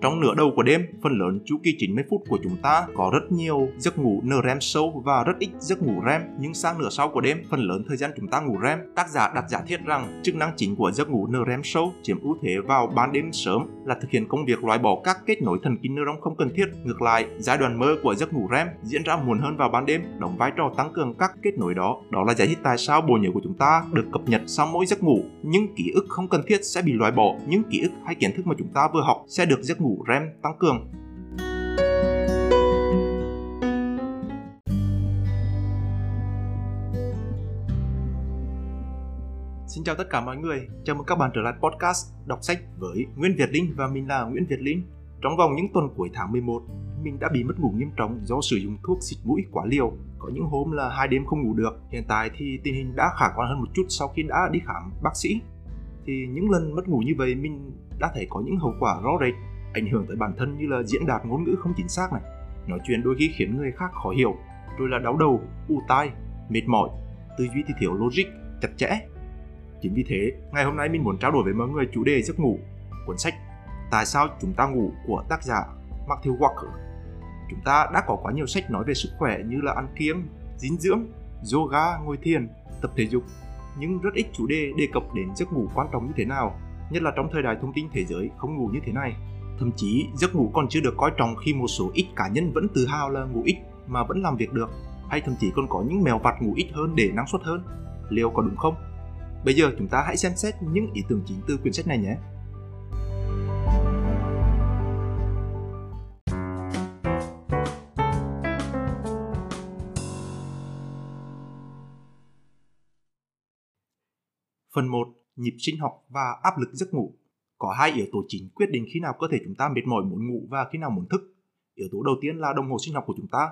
Trong nửa đầu của đêm, phần lớn chu kỳ 90 phút của chúng ta có rất nhiều giấc ngủ NREM sâu và rất ít giấc ngủ REM, nhưng sang nửa sau của đêm, phần lớn thời gian chúng ta ngủ REM. Tác giả đặt giả thiết rằng chức năng chính của giấc ngủ NREM sâu chiếm ưu thế vào ban đêm sớm là thực hiện công việc loại bỏ các kết nối thần kinh neuron không cần thiết. Ngược lại, giai đoạn mơ của giấc ngủ REM diễn ra muộn hơn vào ban đêm, đóng vai trò tăng cường các kết nối đó. Đó là giải thích tại sao bộ nhớ của chúng ta được cập nhật sau mỗi giấc ngủ. Những ký ức không cần thiết sẽ bị loại bỏ, những ký ức hay kiến thức mà chúng ta vừa học sẽ được giấc ngủ REM tăng cường. Xin chào tất cả mọi người, chào mừng các bạn trở lại podcast đọc sách với Nguyễn Việt Linh và mình là Nguyễn Việt Linh. Trong vòng những tuần cuối tháng 11, mình đã bị mất ngủ nghiêm trọng do sử dụng thuốc xịt mũi quá liều. Có những hôm là hai đêm không ngủ được. Hiện tại thì tình hình đã khả quan hơn một chút sau khi đã đi khám bác sĩ. Thì những lần mất ngủ như vậy mình đã thấy có những hậu quả rõ rệt ảnh hưởng tới bản thân như là diễn đạt ngôn ngữ không chính xác này, nói chuyện đôi khi khiến người khác khó hiểu, rồi là đau đầu, u tai, mệt mỏi, tư duy thì thiếu logic, chặt chẽ. Chính vì thế, ngày hôm nay mình muốn trao đổi với mọi người chủ đề giấc ngủ, cuốn sách tại sao chúng ta ngủ của tác giả Matthew Walker. Chúng ta đã có quá nhiều sách nói về sức khỏe như là ăn kiêng, dinh dưỡng, yoga, ngồi thiền, tập thể dục. Nhưng rất ít chủ đề đề cập đến giấc ngủ quan trọng như thế nào, nhất là trong thời đại thông tin thế giới không ngủ như thế này. Thậm chí, giấc ngủ còn chưa được coi trọng khi một số ít cá nhân vẫn tự hào là ngủ ít mà vẫn làm việc được hay thậm chí còn có những mèo vặt ngủ ít hơn để năng suất hơn. Liệu có đúng không? Bây giờ chúng ta hãy xem xét những ý tưởng chính từ quyển sách này nhé. Phần 1. Nhịp sinh học và áp lực giấc ngủ có hai yếu tố chính quyết định khi nào cơ thể chúng ta mệt mỏi muốn ngủ và khi nào muốn thức. Yếu tố đầu tiên là đồng hồ sinh học của chúng ta.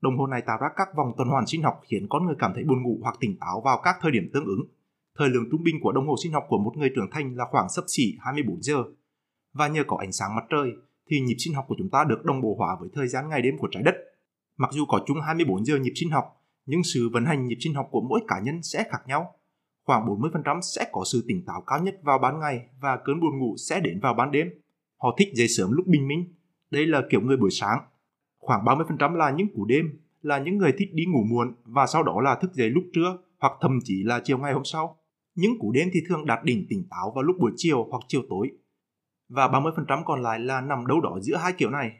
Đồng hồ này tạo ra các vòng tuần hoàn sinh học khiến con người cảm thấy buồn ngủ hoặc tỉnh táo vào các thời điểm tương ứng. Thời lượng trung bình của đồng hồ sinh học của một người trưởng thành là khoảng sấp xỉ 24 giờ. Và nhờ có ánh sáng mặt trời thì nhịp sinh học của chúng ta được đồng bộ hóa với thời gian ngày đêm của trái đất. Mặc dù có chung 24 giờ nhịp sinh học, nhưng sự vận hành nhịp sinh học của mỗi cá nhân sẽ khác nhau khoảng 40% sẽ có sự tỉnh táo cao nhất vào ban ngày và cơn buồn ngủ sẽ đến vào ban đêm. Họ thích dậy sớm lúc bình minh. Đây là kiểu người buổi sáng. Khoảng 30% là những cú đêm, là những người thích đi ngủ muộn và sau đó là thức dậy lúc trưa hoặc thậm chí là chiều ngày hôm sau. Những cú đêm thì thường đạt đỉnh tỉnh táo vào lúc buổi chiều hoặc chiều tối. Và 30% còn lại là nằm đâu đó giữa hai kiểu này.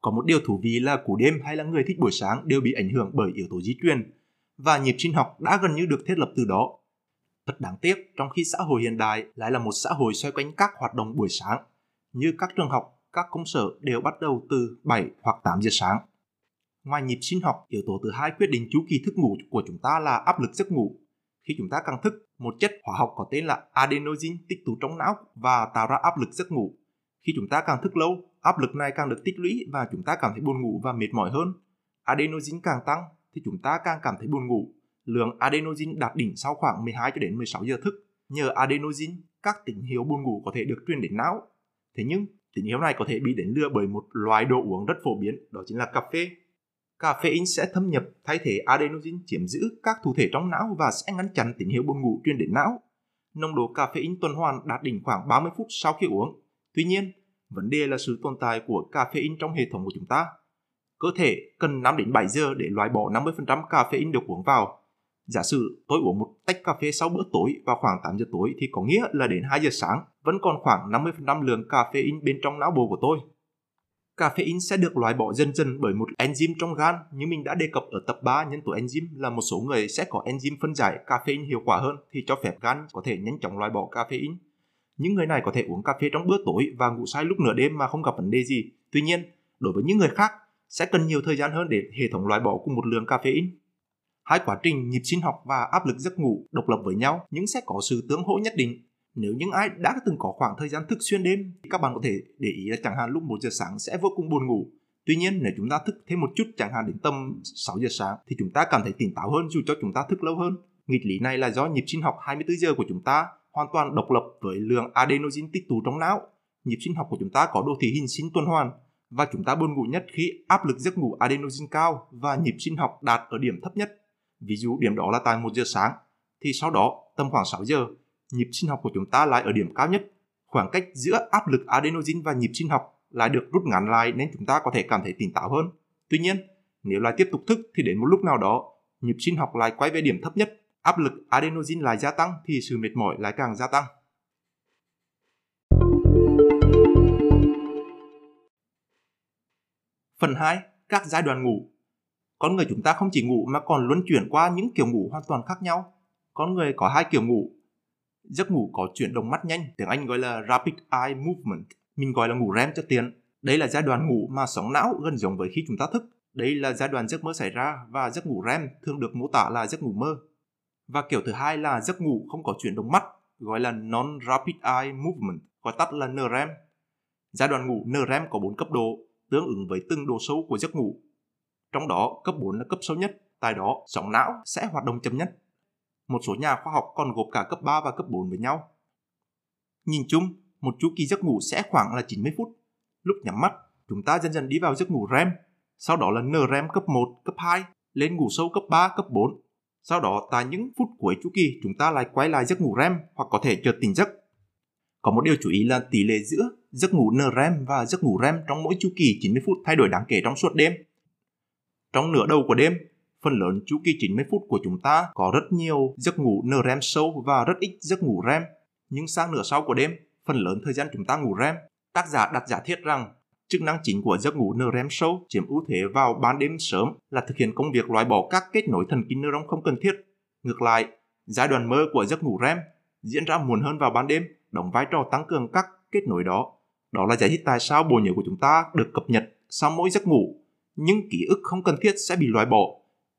Có một điều thú vị là cú đêm hay là người thích buổi sáng đều bị ảnh hưởng bởi yếu tố di truyền và nhịp sinh học đã gần như được thiết lập từ đó Thật đáng tiếc, trong khi xã hội hiện đại lại là một xã hội xoay quanh các hoạt động buổi sáng, như các trường học, các công sở đều bắt đầu từ 7 hoặc 8 giờ sáng. Ngoài nhịp sinh học, yếu tố thứ hai quyết định chu kỳ thức ngủ của chúng ta là áp lực giấc ngủ. Khi chúng ta càng thức, một chất hóa học có tên là adenosine tích tụ trong não và tạo ra áp lực giấc ngủ. Khi chúng ta càng thức lâu, áp lực này càng được tích lũy và chúng ta cảm thấy buồn ngủ và mệt mỏi hơn. Adenosine càng tăng thì chúng ta càng cảm thấy buồn ngủ lượng adenosine đạt đỉnh sau khoảng 12 cho đến 16 giờ thức. Nhờ adenosine, các tín hiệu buồn ngủ có thể được truyền đến não. Thế nhưng, tín hiệu này có thể bị đánh lừa bởi một loại đồ uống rất phổ biến, đó chính là cà phê. Caffeine sẽ thâm nhập thay thế adenosine chiếm giữ các thụ thể trong não và sẽ ngăn chặn tín hiệu buồn ngủ truyền đến não. Nồng độ caffeine tuần hoàn đạt đỉnh khoảng 30 phút sau khi uống. Tuy nhiên, vấn đề là sự tồn tại của caffeine trong hệ thống của chúng ta. Cơ thể cần 5 đến 7 giờ để loại bỏ 50% caffeine được uống vào Giả sử tôi uống một tách cà phê sau bữa tối vào khoảng 8 giờ tối thì có nghĩa là đến 2 giờ sáng vẫn còn khoảng 50% lượng caffeine bên trong não bộ của tôi. Caffeine sẽ được loại bỏ dần dần bởi một enzyme trong gan như mình đã đề cập ở tập 3 nhân tố enzyme là một số người sẽ có enzyme phân giải caffeine hiệu quả hơn thì cho phép gan có thể nhanh chóng loại bỏ caffeine. Những người này có thể uống cà phê trong bữa tối và ngủ say lúc nửa đêm mà không gặp vấn đề gì. Tuy nhiên, đối với những người khác sẽ cần nhiều thời gian hơn để hệ thống loại bỏ cùng một lượng caffeine. Hai quá trình nhịp sinh học và áp lực giấc ngủ độc lập với nhau, nhưng sẽ có sự tương hỗ nhất định. Nếu những ai đã từng có khoảng thời gian thức xuyên đêm, thì các bạn có thể để ý là chẳng hạn lúc 1 giờ sáng sẽ vô cùng buồn ngủ. Tuy nhiên, nếu chúng ta thức thêm một chút, chẳng hạn đến tầm 6 giờ sáng, thì chúng ta cảm thấy tỉnh táo hơn dù cho chúng ta thức lâu hơn. Nghịch lý này là do nhịp sinh học 24 giờ của chúng ta hoàn toàn độc lập với lượng adenosine tích tụ trong não. Nhịp sinh học của chúng ta có đồ thị hình sinh tuần hoàn và chúng ta buồn ngủ nhất khi áp lực giấc ngủ adenosine cao và nhịp sinh học đạt ở điểm thấp nhất Ví dụ điểm đó là tại 1 giờ sáng, thì sau đó tầm khoảng 6 giờ, nhịp sinh học của chúng ta lại ở điểm cao nhất. Khoảng cách giữa áp lực adenosine và nhịp sinh học lại được rút ngắn lại nên chúng ta có thể cảm thấy tỉnh táo hơn. Tuy nhiên, nếu lại tiếp tục thức thì đến một lúc nào đó, nhịp sinh học lại quay về điểm thấp nhất, áp lực adenosine lại gia tăng thì sự mệt mỏi lại càng gia tăng. Phần 2. Các giai đoạn ngủ con người chúng ta không chỉ ngủ mà còn luân chuyển qua những kiểu ngủ hoàn toàn khác nhau. Con người có hai kiểu ngủ. Giấc ngủ có chuyển động mắt nhanh, tiếng Anh gọi là Rapid Eye Movement. Mình gọi là ngủ REM cho tiện. Đây là giai đoạn ngủ mà sóng não gần giống với khi chúng ta thức. Đây là giai đoạn giấc mơ xảy ra và giấc ngủ REM thường được mô tả là giấc ngủ mơ. Và kiểu thứ hai là giấc ngủ không có chuyển động mắt, gọi là Non-Rapid Eye Movement, gọi tắt là NREM. Giai đoạn ngủ NREM có 4 cấp độ, tương ứng với từng độ sâu của giấc ngủ. Trong đó, cấp 4 là cấp sâu nhất, tại đó sóng não sẽ hoạt động chậm nhất. Một số nhà khoa học còn gộp cả cấp 3 và cấp 4 với nhau. Nhìn chung, một chu kỳ giấc ngủ sẽ khoảng là 90 phút. Lúc nhắm mắt, chúng ta dần dần đi vào giấc ngủ REM, sau đó là NREM cấp 1, cấp 2, lên ngủ sâu cấp 3, cấp 4. Sau đó tại những phút cuối chu kỳ chúng ta lại quay lại giấc ngủ REM hoặc có thể chợt tỉnh giấc. Có một điều chú ý là tỷ lệ giữa giấc ngủ NREM và giấc ngủ REM trong mỗi chu kỳ 90 phút thay đổi đáng kể trong suốt đêm. Trong nửa đầu của đêm, phần lớn chu kỳ 90 phút của chúng ta có rất nhiều giấc ngủ NREM sâu và rất ít giấc ngủ REM. Nhưng sang nửa sau của đêm, phần lớn thời gian chúng ta ngủ REM. Tác giả đặt giả thiết rằng chức năng chính của giấc ngủ NREM sâu chiếm ưu thế vào ban đêm sớm là thực hiện công việc loại bỏ các kết nối thần kinh neuron không cần thiết. Ngược lại, giai đoạn mơ của giấc ngủ REM diễn ra muộn hơn vào ban đêm, đóng vai trò tăng cường các kết nối đó. Đó là giải thích tại sao bộ nhớ của chúng ta được cập nhật sau mỗi giấc ngủ. Những ký ức không cần thiết sẽ bị loại bỏ.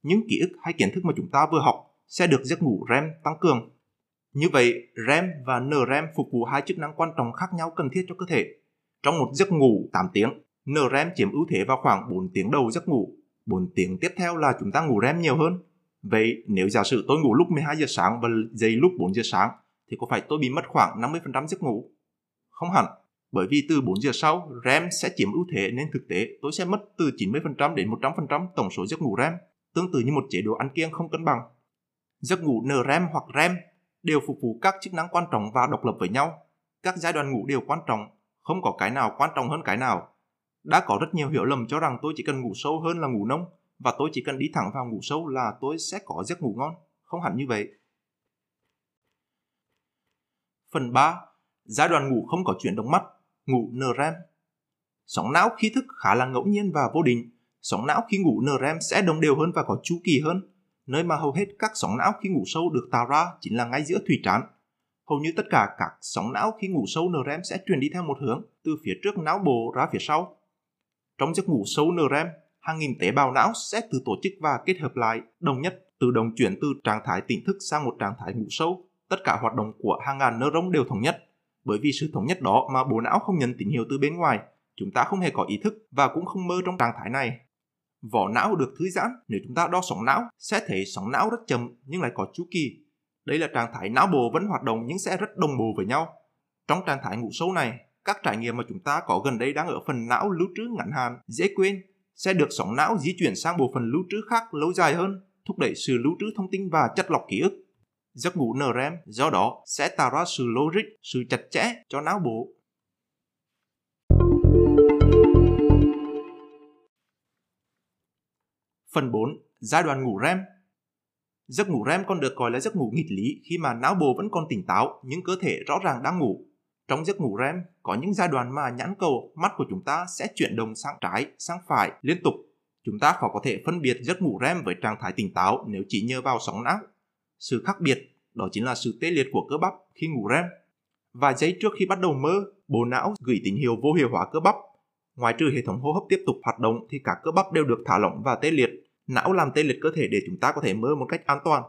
Những ký ức hay kiến thức mà chúng ta vừa học sẽ được giấc ngủ REM tăng cường. Như vậy, REM và NREM phục vụ hai chức năng quan trọng khác nhau cần thiết cho cơ thể. Trong một giấc ngủ 8 tiếng, NREM chiếm ưu thế vào khoảng 4 tiếng đầu giấc ngủ. 4 tiếng tiếp theo là chúng ta ngủ REM nhiều hơn. Vậy nếu giả sử tôi ngủ lúc 12 giờ sáng và dậy lúc 4 giờ sáng thì có phải tôi bị mất khoảng 50% giấc ngủ? Không hẳn, bởi vì từ 4 giờ sau, REM sẽ chiếm ưu thế nên thực tế tôi sẽ mất từ 90% đến 100% tổng số giấc ngủ REM, tương tự như một chế độ ăn kiêng không cân bằng. Giấc ngủ NREM hoặc REM đều phục vụ các chức năng quan trọng và độc lập với nhau. Các giai đoạn ngủ đều quan trọng, không có cái nào quan trọng hơn cái nào. Đã có rất nhiều hiểu lầm cho rằng tôi chỉ cần ngủ sâu hơn là ngủ nông và tôi chỉ cần đi thẳng vào ngủ sâu là tôi sẽ có giấc ngủ ngon. Không hẳn như vậy. Phần 3. Giai đoạn ngủ không có chuyển động mắt, ngủ NREM. Sóng não khi thức khá là ngẫu nhiên và vô định. Sóng não khi ngủ NREM sẽ đồng đều hơn và có chu kỳ hơn. Nơi mà hầu hết các sóng não khi ngủ sâu được tạo ra chính là ngay giữa thủy trán. Hầu như tất cả các sóng não khi ngủ sâu NREM sẽ truyền đi theo một hướng từ phía trước não bộ ra phía sau. Trong giấc ngủ sâu NREM, hàng nghìn tế bào não sẽ tự tổ chức và kết hợp lại đồng nhất tự động chuyển từ trạng thái tỉnh thức sang một trạng thái ngủ sâu tất cả hoạt động của hàng ngàn neuron đều thống nhất. Bởi vì sự thống nhất đó mà bộ não không nhận tín hiệu từ bên ngoài, chúng ta không hề có ý thức và cũng không mơ trong trạng thái này. Vỏ não được thư giãn, nếu chúng ta đo sóng não, sẽ thấy sóng não rất chậm nhưng lại có chu kỳ. Đây là trạng thái não bộ vẫn hoạt động nhưng sẽ rất đồng bộ với nhau. Trong trạng thái ngủ sâu này, các trải nghiệm mà chúng ta có gần đây đang ở phần não lưu trữ ngắn hạn, dễ quên, sẽ được sóng não di chuyển sang bộ phận lưu trữ khác lâu dài hơn, thúc đẩy sự lưu trữ thông tin và chất lọc ký ức giấc ngủ NREM do đó sẽ tạo ra sự logic, sự chặt chẽ cho não bộ. Phần 4. Giai đoạn ngủ REM Giấc ngủ REM còn được gọi là giấc ngủ nghịch lý khi mà não bộ vẫn còn tỉnh táo nhưng cơ thể rõ ràng đang ngủ. Trong giấc ngủ REM có những giai đoạn mà nhãn cầu, mắt của chúng ta sẽ chuyển động sang trái, sang phải liên tục. Chúng ta khó có thể phân biệt giấc ngủ REM với trạng thái tỉnh táo nếu chỉ nhờ vào sóng não sự khác biệt đó chính là sự tê liệt của cơ bắp khi ngủ REM. Vài giây trước khi bắt đầu mơ, bộ não gửi tín hiệu vô hiệu hóa cơ bắp. Ngoài trừ hệ thống hô hấp tiếp tục hoạt động thì cả cơ bắp đều được thả lỏng và tê liệt. Não làm tê liệt cơ thể để chúng ta có thể mơ một cách an toàn.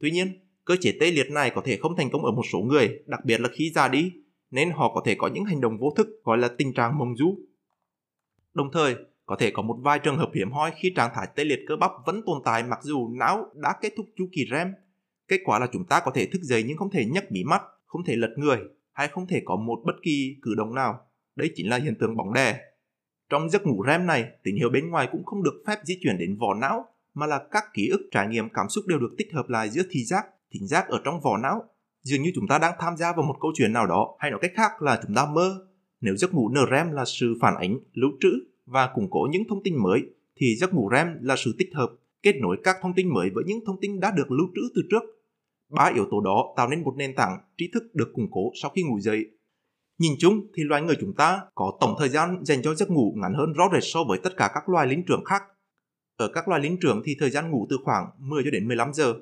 Tuy nhiên, cơ chế tê liệt này có thể không thành công ở một số người, đặc biệt là khi già đi, nên họ có thể có những hành động vô thức gọi là tình trạng mông du. Đồng thời, có thể có một vài trường hợp hiếm hoi khi trạng thái tê liệt cơ bắp vẫn tồn tại mặc dù não đã kết thúc chu kỳ REM Kết quả là chúng ta có thể thức dậy nhưng không thể nhấc mí mắt, không thể lật người hay không thể có một bất kỳ cử động nào. Đây chính là hiện tượng bóng đè. Trong giấc ngủ REM này, tín hiệu bên ngoài cũng không được phép di chuyển đến vỏ não, mà là các ký ức trải nghiệm cảm xúc đều được tích hợp lại giữa thị giác, thính giác ở trong vỏ não. Dường như chúng ta đang tham gia vào một câu chuyện nào đó, hay nói cách khác là chúng ta mơ. Nếu giấc ngủ NREM là sự phản ánh, lưu trữ và củng cố những thông tin mới, thì giấc ngủ REM là sự tích hợp, kết nối các thông tin mới với những thông tin đã được lưu trữ từ trước. Ba yếu tố đó tạo nên một nền tảng trí thức được củng cố sau khi ngủ dậy. Nhìn chung thì loài người chúng ta có tổng thời gian dành cho giấc ngủ ngắn hơn rõ rệt so với tất cả các loài linh trưởng khác. Ở các loài linh trưởng thì thời gian ngủ từ khoảng 10 cho đến 15 giờ.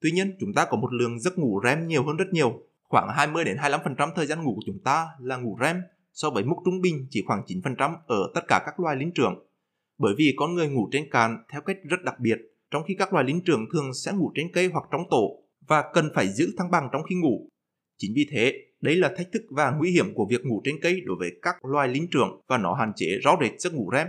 Tuy nhiên, chúng ta có một lượng giấc ngủ REM nhiều hơn rất nhiều. Khoảng 20 đến 25% thời gian ngủ của chúng ta là ngủ REM so với mức trung bình chỉ khoảng 9% ở tất cả các loài linh trưởng. Bởi vì con người ngủ trên cạn theo cách rất đặc biệt, trong khi các loài linh trưởng thường sẽ ngủ trên cây hoặc trong tổ và cần phải giữ thăng bằng trong khi ngủ. Chính vì thế, đây là thách thức và nguy hiểm của việc ngủ trên cây đối với các loài linh trưởng và nó hạn chế rõ rệt giấc ngủ REM.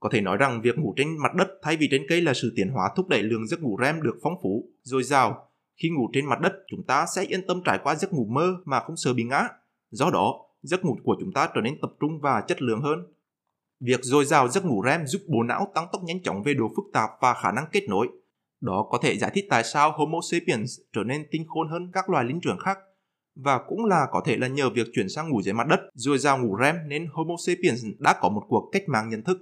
Có thể nói rằng việc ngủ trên mặt đất thay vì trên cây là sự tiến hóa thúc đẩy lượng giấc ngủ REM được phong phú, dồi dào. Khi ngủ trên mặt đất, chúng ta sẽ yên tâm trải qua giấc ngủ mơ mà không sợ bị ngã. Do đó, giấc ngủ của chúng ta trở nên tập trung và chất lượng hơn. Việc dồi dào giấc ngủ REM giúp bộ não tăng tốc nhanh chóng về độ phức tạp và khả năng kết nối. Đó có thể giải thích tại sao Homo sapiens trở nên tinh khôn hơn các loài linh trưởng khác và cũng là có thể là nhờ việc chuyển sang ngủ dưới mặt đất rồi ra ngủ REM nên Homo sapiens đã có một cuộc cách mạng nhận thức.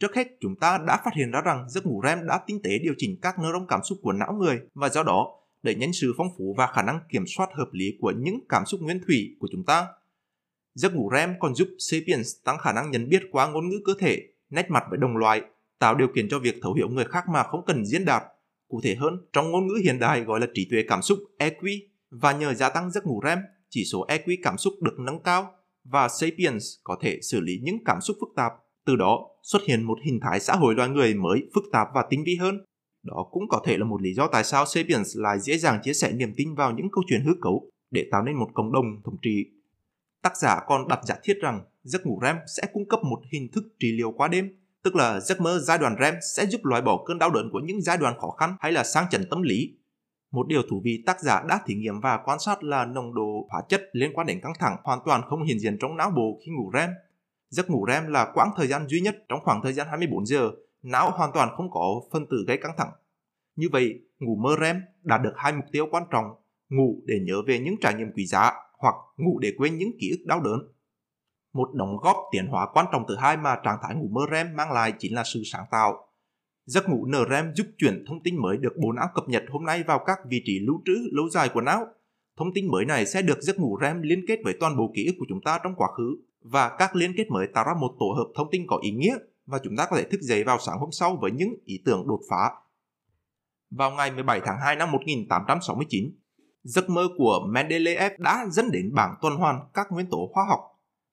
Trước hết, chúng ta đã phát hiện ra rằng giấc ngủ REM đã tinh tế điều chỉnh các neuron cảm xúc của não người và do đó đẩy nhanh sự phong phú và khả năng kiểm soát hợp lý của những cảm xúc nguyên thủy của chúng ta. Giấc ngủ REM còn giúp Sapiens tăng khả năng nhận biết qua ngôn ngữ cơ thể, nét mặt với đồng loại, tạo điều kiện cho việc thấu hiểu người khác mà không cần diễn đạt. Cụ thể hơn, trong ngôn ngữ hiện đại gọi là trí tuệ cảm xúc EQ và nhờ gia tăng giấc ngủ REM, chỉ số EQ cảm xúc được nâng cao và Sapiens có thể xử lý những cảm xúc phức tạp. Từ đó xuất hiện một hình thái xã hội loài người mới phức tạp và tinh vi hơn. Đó cũng có thể là một lý do tại sao Sapiens lại dễ dàng chia sẻ niềm tin vào những câu chuyện hư cấu để tạo nên một cộng đồng thống trị Tác giả còn đặt giả thiết rằng giấc ngủ REM sẽ cung cấp một hình thức trị liệu qua đêm, tức là giấc mơ giai đoạn REM sẽ giúp loại bỏ cơn đau đớn của những giai đoạn khó khăn hay là sang chấn tâm lý. Một điều thú vị tác giả đã thí nghiệm và quan sát là nồng độ hóa chất liên quan đến căng thẳng hoàn toàn không hiện diện trong não bộ khi ngủ REM. Giấc ngủ REM là quãng thời gian duy nhất trong khoảng thời gian 24 giờ, não hoàn toàn không có phân tử gây căng thẳng. Như vậy, ngủ mơ REM đạt được hai mục tiêu quan trọng, ngủ để nhớ về những trải nghiệm quý giá hoặc ngủ để quên những ký ức đau đớn. Một đóng góp tiến hóa quan trọng thứ hai mà trạng thái ngủ mơ REM mang lại chính là sự sáng tạo. Giấc ngủ NREM giúp chuyển thông tin mới được bộ não cập nhật hôm nay vào các vị trí lưu trữ lâu dài của não. Thông tin mới này sẽ được giấc ngủ REM liên kết với toàn bộ ký ức của chúng ta trong quá khứ và các liên kết mới tạo ra một tổ hợp thông tin có ý nghĩa và chúng ta có thể thức dậy vào sáng hôm sau với những ý tưởng đột phá. Vào ngày 17 tháng 2 năm 1869, giấc mơ của Mendeleev đã dẫn đến bảng tuần hoàn các nguyên tố hóa học.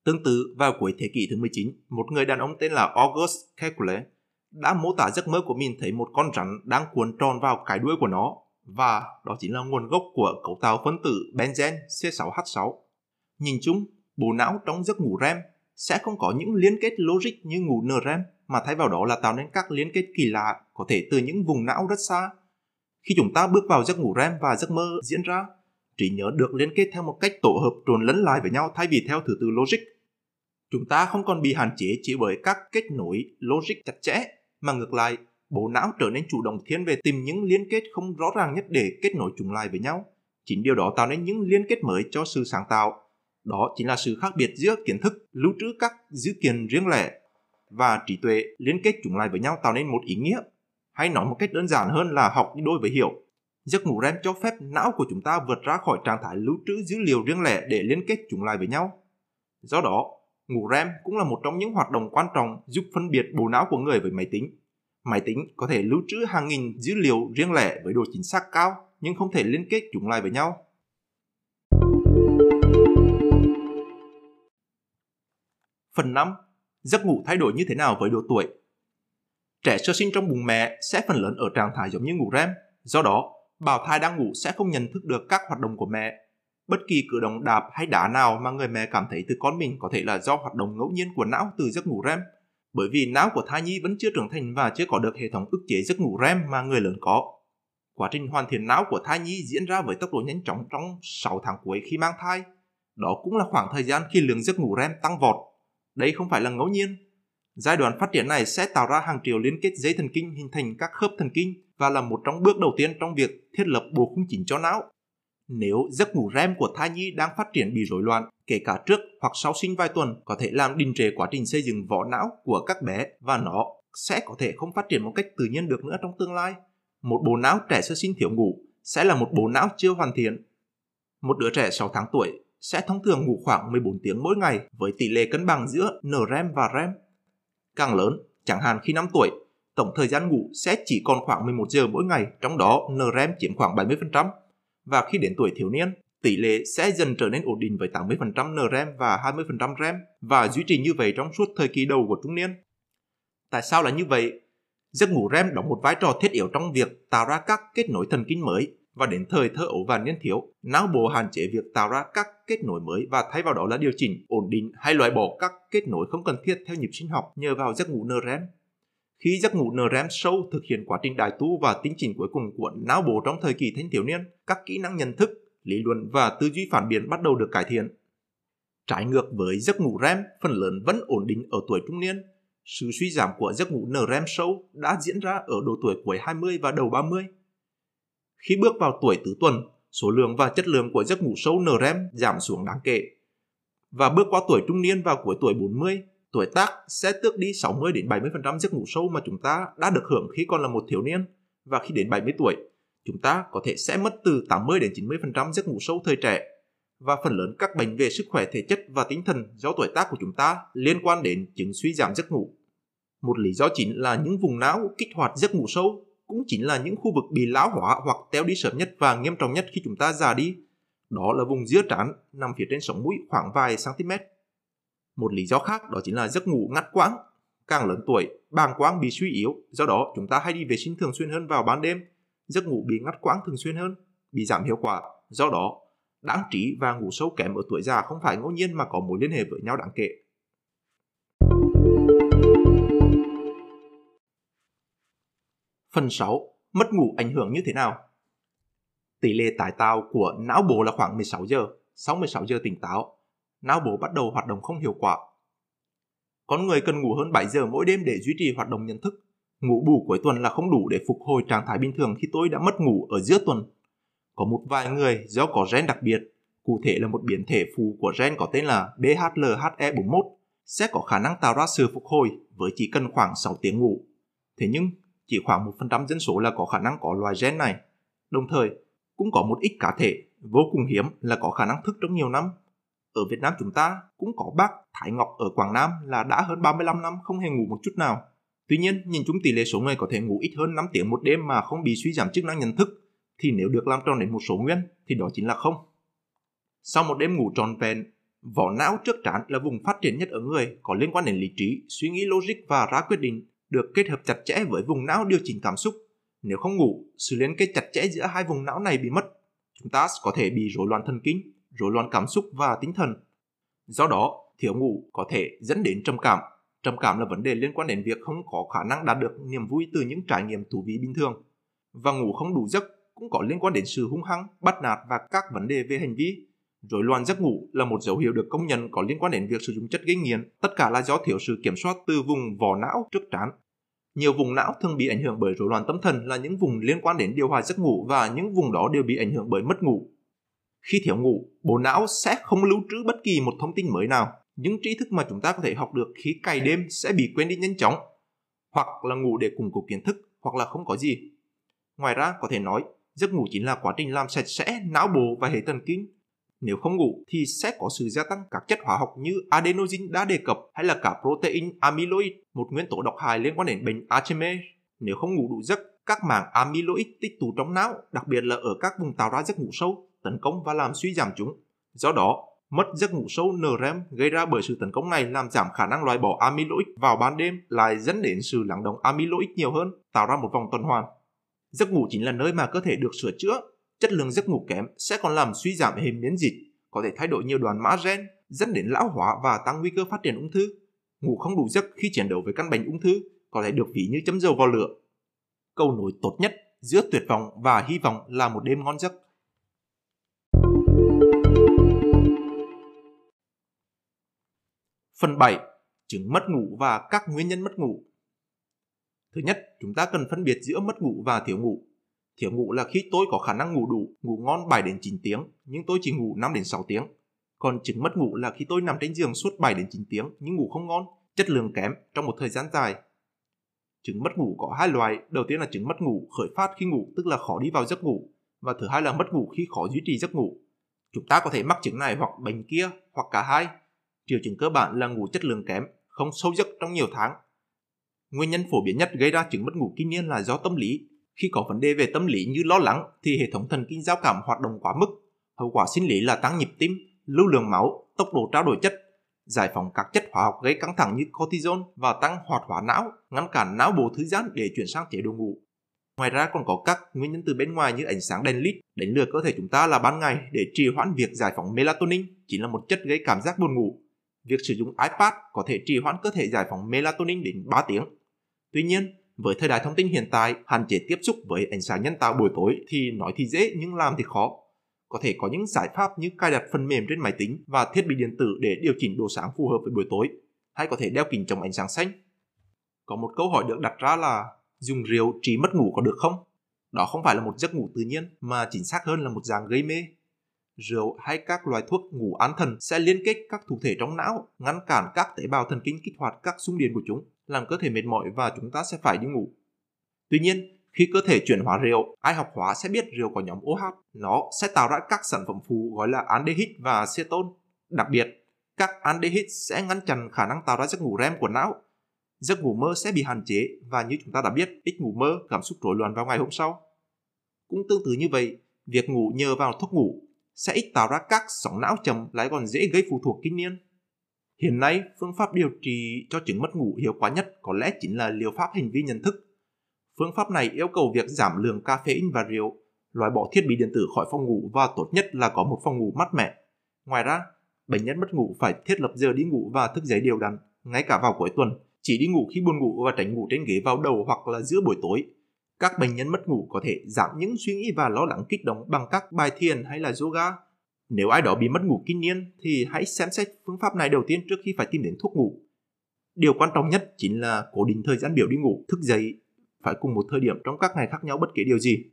Tương tự, vào cuối thế kỷ thứ 19, một người đàn ông tên là August Kekulé đã mô tả giấc mơ của mình thấy một con rắn đang cuốn tròn vào cái đuôi của nó và đó chính là nguồn gốc của cấu tạo phân tử benzen C6H6. Nhìn chung, bộ não trong giấc ngủ REM sẽ không có những liên kết logic như ngủ NREM mà thay vào đó là tạo nên các liên kết kỳ lạ có thể từ những vùng não rất xa khi chúng ta bước vào giấc ngủ REM và giấc mơ diễn ra, trí nhớ được liên kết theo một cách tổ hợp trộn lẫn lại với nhau thay vì theo thứ tự logic. Chúng ta không còn bị hạn chế chỉ bởi các kết nối logic chặt chẽ, mà ngược lại, bộ não trở nên chủ động thiên về tìm những liên kết không rõ ràng nhất để kết nối chúng lại với nhau. Chính điều đó tạo nên những liên kết mới cho sự sáng tạo. Đó chính là sự khác biệt giữa kiến thức lưu trữ các dữ kiện riêng lẻ và trí tuệ liên kết chúng lại với nhau tạo nên một ý nghĩa hay nói một cách đơn giản hơn là học đi đôi với hiểu. Giấc ngủ REM cho phép não của chúng ta vượt ra khỏi trạng thái lưu trữ dữ liệu riêng lẻ để liên kết chúng lại với nhau. Do đó, ngủ REM cũng là một trong những hoạt động quan trọng giúp phân biệt bộ não của người với máy tính. Máy tính có thể lưu trữ hàng nghìn dữ liệu riêng lẻ với độ chính xác cao nhưng không thể liên kết chúng lại với nhau. Phần 5. Giấc ngủ thay đổi như thế nào với độ tuổi? Trẻ sơ sinh trong bụng mẹ sẽ phần lớn ở trạng thái giống như ngủ REM. Do đó, bào thai đang ngủ sẽ không nhận thức được các hoạt động của mẹ. Bất kỳ cử động đạp hay đá nào mà người mẹ cảm thấy từ con mình có thể là do hoạt động ngẫu nhiên của não từ giấc ngủ REM. Bởi vì não của thai nhi vẫn chưa trưởng thành và chưa có được hệ thống ức chế giấc ngủ REM mà người lớn có. Quá trình hoàn thiện não của thai nhi diễn ra với tốc độ nhanh chóng trong 6 tháng cuối khi mang thai. Đó cũng là khoảng thời gian khi lượng giấc ngủ REM tăng vọt. Đây không phải là ngẫu nhiên, Giai đoạn phát triển này sẽ tạo ra hàng triệu liên kết dây thần kinh hình thành các khớp thần kinh và là một trong bước đầu tiên trong việc thiết lập bộ khung chỉnh cho não. Nếu giấc ngủ REM của thai nhi đang phát triển bị rối loạn, kể cả trước hoặc sau sinh vài tuần, có thể làm đình trệ quá trình xây dựng vỏ não của các bé và nó sẽ có thể không phát triển một cách tự nhiên được nữa trong tương lai. Một bộ não trẻ sơ sinh thiếu ngủ sẽ là một bộ não chưa hoàn thiện. Một đứa trẻ 6 tháng tuổi sẽ thông thường ngủ khoảng 14 tiếng mỗi ngày với tỷ lệ cân bằng giữa NREM và REM. Càng lớn, chẳng hạn khi 5 tuổi, tổng thời gian ngủ sẽ chỉ còn khoảng 11 giờ mỗi ngày, trong đó NREM chiếm khoảng 70%. Và khi đến tuổi thiếu niên, tỷ lệ sẽ dần trở nên ổn định với 80% NREM và 20% REM và duy trì như vậy trong suốt thời kỳ đầu của trung niên. Tại sao là như vậy? Giấc ngủ REM đóng một vai trò thiết yếu trong việc tạo ra các kết nối thần kinh mới và đến thời thơ ấu và niên thiếu, não bộ hạn chế việc tạo ra các kết nối mới và thay vào đó là điều chỉnh, ổn định hay loại bỏ các kết nối không cần thiết theo nhịp sinh học nhờ vào giấc ngủ NREM. Khi giấc ngủ NREM sâu thực hiện quá trình đại tu và tiến chỉnh cuối cùng của não bộ trong thời kỳ thanh thiếu niên, các kỹ năng nhận thức, lý luận và tư duy phản biện bắt đầu được cải thiện. Trái ngược với giấc ngủ REM, phần lớn vẫn ổn định ở tuổi trung niên. Sự suy giảm của giấc ngủ NREM sâu đã diễn ra ở độ tuổi cuối 20 và đầu 30. Khi bước vào tuổi tứ tuần, số lượng và chất lượng của giấc ngủ sâu NREM giảm xuống đáng kể. Và bước qua tuổi trung niên vào cuối tuổi 40, tuổi tác sẽ tước đi 60 đến 70% giấc ngủ sâu mà chúng ta đã được hưởng khi còn là một thiếu niên và khi đến 70 tuổi, chúng ta có thể sẽ mất từ 80 đến 90% giấc ngủ sâu thời trẻ và phần lớn các bệnh về sức khỏe thể chất và tinh thần do tuổi tác của chúng ta liên quan đến chứng suy giảm giấc ngủ. Một lý do chính là những vùng não kích hoạt giấc ngủ sâu cũng chính là những khu vực bị lão hóa hoặc teo đi sớm nhất và nghiêm trọng nhất khi chúng ta già đi. Đó là vùng giữa trán nằm phía trên sống mũi khoảng vài cm. Một lý do khác đó chính là giấc ngủ ngắt quãng. Càng lớn tuổi, bàng quang bị suy yếu, do đó chúng ta hay đi vệ sinh thường xuyên hơn vào ban đêm. Giấc ngủ bị ngắt quãng thường xuyên hơn, bị giảm hiệu quả. Do đó, đáng trí và ngủ sâu kém ở tuổi già không phải ngẫu nhiên mà có mối liên hệ với nhau đáng kể. Phần 6. Mất ngủ ảnh hưởng như thế nào? Tỷ lệ tái tạo của não bộ là khoảng 16 giờ. Sau 16 giờ tỉnh táo, não bộ bắt đầu hoạt động không hiệu quả. Con người cần ngủ hơn 7 giờ mỗi đêm để duy trì hoạt động nhận thức. Ngủ bù cuối tuần là không đủ để phục hồi trạng thái bình thường khi tôi đã mất ngủ ở giữa tuần. Có một vài người do có gen đặc biệt, cụ thể là một biến thể phụ của gen có tên là BHLHE41, sẽ có khả năng tạo ra sự phục hồi với chỉ cần khoảng 6 tiếng ngủ. Thế nhưng, chỉ khoảng 1% dân số là có khả năng có loài gen này. Đồng thời, cũng có một ít cá thể vô cùng hiếm là có khả năng thức trong nhiều năm. Ở Việt Nam chúng ta cũng có bác Thái Ngọc ở Quảng Nam là đã hơn 35 năm không hề ngủ một chút nào. Tuy nhiên, nhìn chung tỷ lệ số người có thể ngủ ít hơn 5 tiếng một đêm mà không bị suy giảm chức năng nhận thức thì nếu được làm tròn đến một số nguyên thì đó chính là không. Sau một đêm ngủ tròn vẹn, vỏ não trước trán là vùng phát triển nhất ở người có liên quan đến lý trí, suy nghĩ logic và ra quyết định được kết hợp chặt chẽ với vùng não điều chỉnh cảm xúc. Nếu không ngủ, sự liên kết chặt chẽ giữa hai vùng não này bị mất. Chúng ta có thể bị rối loạn thần kinh, rối loạn cảm xúc và tinh thần. Do đó, thiếu ngủ có thể dẫn đến trầm cảm. Trầm cảm là vấn đề liên quan đến việc không có khả năng đạt được niềm vui từ những trải nghiệm thú vị bình thường. Và ngủ không đủ giấc cũng có liên quan đến sự hung hăng, bắt nạt và các vấn đề về hành vi. Rối loạn giấc ngủ là một dấu hiệu được công nhận có liên quan đến việc sử dụng chất gây nghiện, tất cả là do thiếu sự kiểm soát từ vùng vỏ não trước trán. Nhiều vùng não thường bị ảnh hưởng bởi rối loạn tâm thần là những vùng liên quan đến điều hòa giấc ngủ và những vùng đó đều bị ảnh hưởng bởi mất ngủ. Khi thiếu ngủ, bộ não sẽ không lưu trữ bất kỳ một thông tin mới nào. Những trí thức mà chúng ta có thể học được khi cày đêm sẽ bị quên đi nhanh chóng, hoặc là ngủ để củng cố kiến thức, hoặc là không có gì. Ngoài ra, có thể nói, giấc ngủ chính là quá trình làm sạch sẽ não bộ và hệ thần kinh nếu không ngủ thì sẽ có sự gia tăng các chất hóa học như adenosine đã đề cập hay là cả protein amyloid, một nguyên tố độc hại liên quan đến bệnh Alzheimer. Nếu không ngủ đủ giấc, các mảng amyloid tích tụ trong não, đặc biệt là ở các vùng tạo ra giấc ngủ sâu, tấn công và làm suy giảm chúng. Do đó, mất giấc ngủ sâu NREM gây ra bởi sự tấn công này làm giảm khả năng loại bỏ amyloid vào ban đêm lại dẫn đến sự lắng động amyloid nhiều hơn, tạo ra một vòng tuần hoàn. Giấc ngủ chính là nơi mà cơ thể được sửa chữa chất lượng giấc ngủ kém sẽ còn làm suy giảm hệ miễn dịch, có thể thay đổi nhiều đoàn mã gen, dẫn đến lão hóa và tăng nguy cơ phát triển ung thư. Ngủ không đủ giấc khi chiến đấu với căn bệnh ung thư có thể được ví như chấm dầu vào lửa. Câu nối tốt nhất giữa tuyệt vọng và hy vọng là một đêm ngon giấc. Phần 7. Chứng mất ngủ và các nguyên nhân mất ngủ. Thứ nhất, chúng ta cần phân biệt giữa mất ngủ và thiếu ngủ. Thiếu ngủ là khi tôi có khả năng ngủ đủ, ngủ ngon 7 đến 9 tiếng, nhưng tôi chỉ ngủ 5 đến 6 tiếng. Còn chứng mất ngủ là khi tôi nằm trên giường suốt 7 đến 9 tiếng nhưng ngủ không ngon, chất lượng kém trong một thời gian dài. Chứng mất ngủ có hai loại, đầu tiên là chứng mất ngủ khởi phát khi ngủ tức là khó đi vào giấc ngủ và thứ hai là mất ngủ khi khó duy trì giấc ngủ. Chúng ta có thể mắc chứng này hoặc bệnh kia hoặc cả hai. Triệu chứng cơ bản là ngủ chất lượng kém, không sâu giấc trong nhiều tháng. Nguyên nhân phổ biến nhất gây ra chứng mất ngủ kinh niên là do tâm lý. Khi có vấn đề về tâm lý như lo lắng thì hệ thống thần kinh giao cảm hoạt động quá mức. Hậu quả sinh lý là tăng nhịp tim, lưu lượng máu, tốc độ trao đổi chất, giải phóng các chất hóa học gây căng thẳng như cortisol và tăng hoạt hóa não, ngăn cản não bộ thư giãn để chuyển sang chế độ ngủ. Ngoài ra còn có các nguyên nhân từ bên ngoài như ánh sáng đèn led đánh lừa cơ thể chúng ta là ban ngày để trì hoãn việc giải phóng melatonin, chính là một chất gây cảm giác buồn ngủ. Việc sử dụng iPad có thể trì hoãn cơ thể giải phóng melatonin đến 3 tiếng. Tuy nhiên, với thời đại thông tin hiện tại, hạn chế tiếp xúc với ánh sáng nhân tạo buổi tối thì nói thì dễ nhưng làm thì khó. Có thể có những giải pháp như cài đặt phần mềm trên máy tính và thiết bị điện tử để điều chỉnh độ sáng phù hợp với buổi tối, hay có thể đeo kính chống ánh sáng xanh. Có một câu hỏi được đặt ra là dùng rượu trí mất ngủ có được không? Đó không phải là một giấc ngủ tự nhiên mà chính xác hơn là một dạng gây mê. Rượu hay các loại thuốc ngủ an thần sẽ liên kết các thủ thể trong não, ngăn cản các tế bào thần kinh kích hoạt các xung điện của chúng, làm cơ thể mệt mỏi và chúng ta sẽ phải đi ngủ. Tuy nhiên, khi cơ thể chuyển hóa rượu, ai học hóa sẽ biết rượu có nhóm OH. Nó sẽ tạo ra các sản phẩm phụ gọi là aldehyde và ceton. Đặc biệt, các aldehyde sẽ ngăn chặn khả năng tạo ra giấc ngủ REM của não giấc ngủ mơ sẽ bị hạn chế và như chúng ta đã biết, ít ngủ mơ, cảm xúc rối loạn vào ngày hôm sau. Cũng tương tự như vậy, việc ngủ nhờ vào thuốc ngủ sẽ ít tạo ra các sóng não chậm lại còn dễ gây phụ thuộc kinh niên. Hiện nay, phương pháp điều trị cho chứng mất ngủ hiệu quả nhất có lẽ chính là liệu pháp hành vi nhận thức. Phương pháp này yêu cầu việc giảm lượng caffeine và rượu, loại bỏ thiết bị điện tử khỏi phòng ngủ và tốt nhất là có một phòng ngủ mát mẻ. Ngoài ra, bệnh nhân mất ngủ phải thiết lập giờ đi ngủ và thức dậy đều đặn, ngay cả vào cuối tuần chỉ đi ngủ khi buồn ngủ và tránh ngủ trên ghế vào đầu hoặc là giữa buổi tối. Các bệnh nhân mất ngủ có thể giảm những suy nghĩ và lo lắng kích động bằng các bài thiền hay là yoga. Nếu ai đó bị mất ngủ kinh niên thì hãy xem xét phương pháp này đầu tiên trước khi phải tìm đến thuốc ngủ. Điều quan trọng nhất chính là cố định thời gian biểu đi ngủ, thức dậy phải cùng một thời điểm trong các ngày khác nhau bất kể điều gì.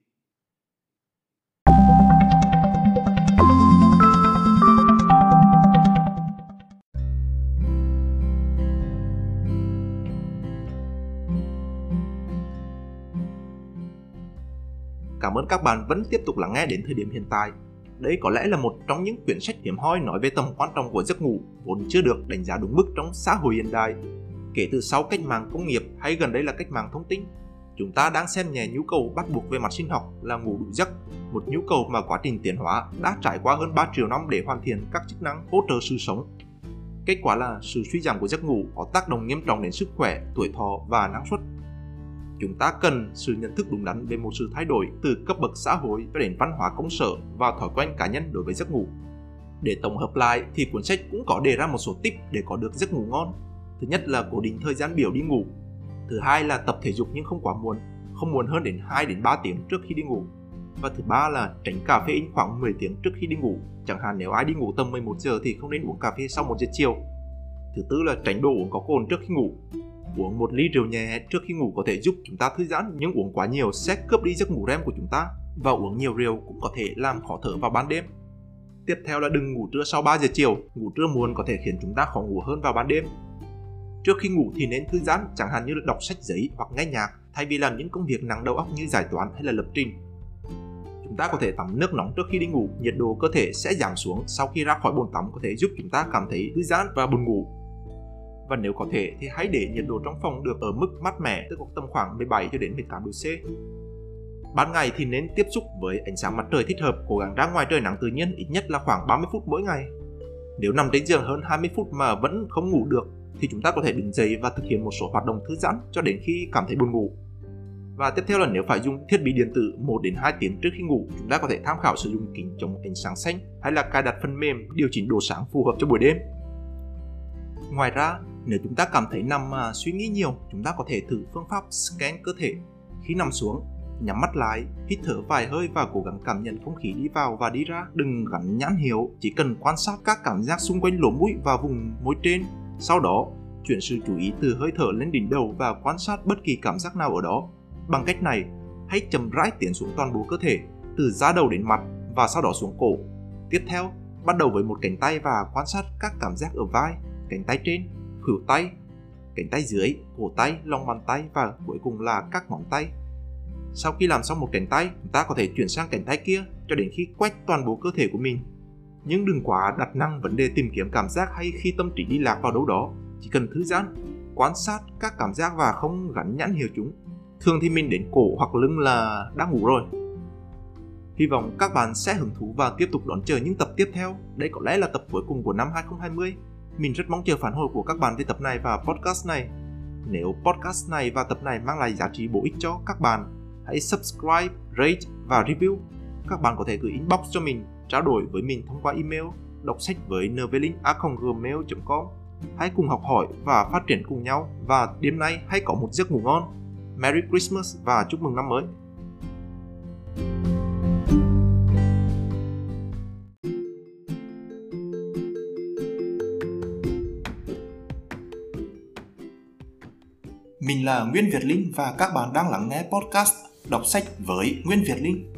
Cảm ơn các bạn vẫn tiếp tục lắng nghe đến thời điểm hiện tại. Đây có lẽ là một trong những quyển sách hiếm hoi nói về tầm quan trọng của giấc ngủ, vốn chưa được đánh giá đúng mức trong xã hội hiện đại. Kể từ sau cách mạng công nghiệp hay gần đây là cách mạng thông tin, chúng ta đang xem nhẹ nhu cầu bắt buộc về mặt sinh học là ngủ đủ giấc, một nhu cầu mà quá trình tiến hóa đã trải qua hơn 3 triệu năm để hoàn thiện các chức năng hỗ trợ sự sống. Kết quả là sự suy giảm của giấc ngủ có tác động nghiêm trọng đến sức khỏe, tuổi thọ và năng suất chúng ta cần sự nhận thức đúng đắn về một sự thay đổi từ cấp bậc xã hội cho đến văn hóa công sở và thói quen cá nhân đối với giấc ngủ. Để tổng hợp lại thì cuốn sách cũng có đề ra một số tip để có được giấc ngủ ngon. Thứ nhất là cố định thời gian biểu đi ngủ. Thứ hai là tập thể dục nhưng không quá muộn, không muộn hơn đến 2 đến 3 tiếng trước khi đi ngủ. Và thứ ba là tránh cà phê in khoảng 10 tiếng trước khi đi ngủ. Chẳng hạn nếu ai đi ngủ tầm 11 giờ thì không nên uống cà phê sau 1 giờ chiều. Thứ tư là tránh đồ uống có cồn trước khi ngủ. Uống một ly rượu nhẹ trước khi ngủ có thể giúp chúng ta thư giãn nhưng uống quá nhiều sẽ cướp đi giấc ngủ REM của chúng ta và uống nhiều rượu cũng có thể làm khó thở vào ban đêm. Tiếp theo là đừng ngủ trưa sau 3 giờ chiều, ngủ trưa muộn có thể khiến chúng ta khó ngủ hơn vào ban đêm. Trước khi ngủ thì nên thư giãn, chẳng hạn như là đọc sách giấy hoặc nghe nhạc thay vì làm những công việc nặng đầu óc như giải toán hay là lập trình. Chúng ta có thể tắm nước nóng trước khi đi ngủ, nhiệt độ cơ thể sẽ giảm xuống sau khi ra khỏi bồn tắm có thể giúp chúng ta cảm thấy thư giãn và buồn ngủ và nếu có thể thì hãy để nhiệt độ trong phòng được ở mức mát mẻ tức tầm khoảng 17 cho đến 18 độ C. Ban ngày thì nên tiếp xúc với ánh sáng mặt trời thích hợp, cố gắng ra ngoài trời nắng tự nhiên ít nhất là khoảng 30 phút mỗi ngày. Nếu nằm trên giường hơn 20 phút mà vẫn không ngủ được thì chúng ta có thể đứng dậy và thực hiện một số hoạt động thư giãn cho đến khi cảm thấy buồn ngủ. Và tiếp theo là nếu phải dùng thiết bị điện tử 1 đến 2 tiếng trước khi ngủ, chúng ta có thể tham khảo sử dụng kính chống ánh sáng xanh hay là cài đặt phần mềm điều chỉnh độ sáng phù hợp cho buổi đêm. Ngoài ra, nếu chúng ta cảm thấy nằm mà suy nghĩ nhiều, chúng ta có thể thử phương pháp scan cơ thể. Khi nằm xuống, nhắm mắt lại, hít thở vài hơi và cố gắng cảm nhận không khí đi vào và đi ra. Đừng gắn nhãn hiệu, chỉ cần quan sát các cảm giác xung quanh lỗ mũi và vùng môi trên. Sau đó, chuyển sự chú ý từ hơi thở lên đỉnh đầu và quan sát bất kỳ cảm giác nào ở đó. Bằng cách này, hãy chậm rãi tiến xuống toàn bộ cơ thể, từ da đầu đến mặt và sau đó xuống cổ. Tiếp theo, bắt đầu với một cánh tay và quan sát các cảm giác ở vai, cánh tay trên, khuỷu tay, cánh tay dưới, cổ tay, lòng bàn tay và cuối cùng là các ngón tay. Sau khi làm xong một cánh tay, chúng ta có thể chuyển sang cánh tay kia cho đến khi quét toàn bộ cơ thể của mình. Nhưng đừng quá đặt năng vấn đề tìm kiếm cảm giác hay khi tâm trí đi lạc vào đâu đó. Chỉ cần thư giãn, quan sát các cảm giác và không gắn nhãn hiệu chúng. Thường thì mình đến cổ hoặc lưng là đã ngủ rồi. Hy vọng các bạn sẽ hứng thú và tiếp tục đón chờ những tập tiếp theo. Đây có lẽ là tập cuối cùng của năm 2020. Mình rất mong chờ phản hồi của các bạn về tập này và podcast này. Nếu podcast này và tập này mang lại giá trị bổ ích cho các bạn, hãy subscribe, rate và review. Các bạn có thể gửi inbox cho mình, trao đổi với mình thông qua email đọc sách với nvelin.gmail.com Hãy cùng học hỏi và phát triển cùng nhau và đêm nay hãy có một giấc ngủ ngon. Merry Christmas và chúc mừng năm mới! Mình là Nguyên Việt Linh và các bạn đang lắng nghe podcast Đọc sách với Nguyên Việt Linh.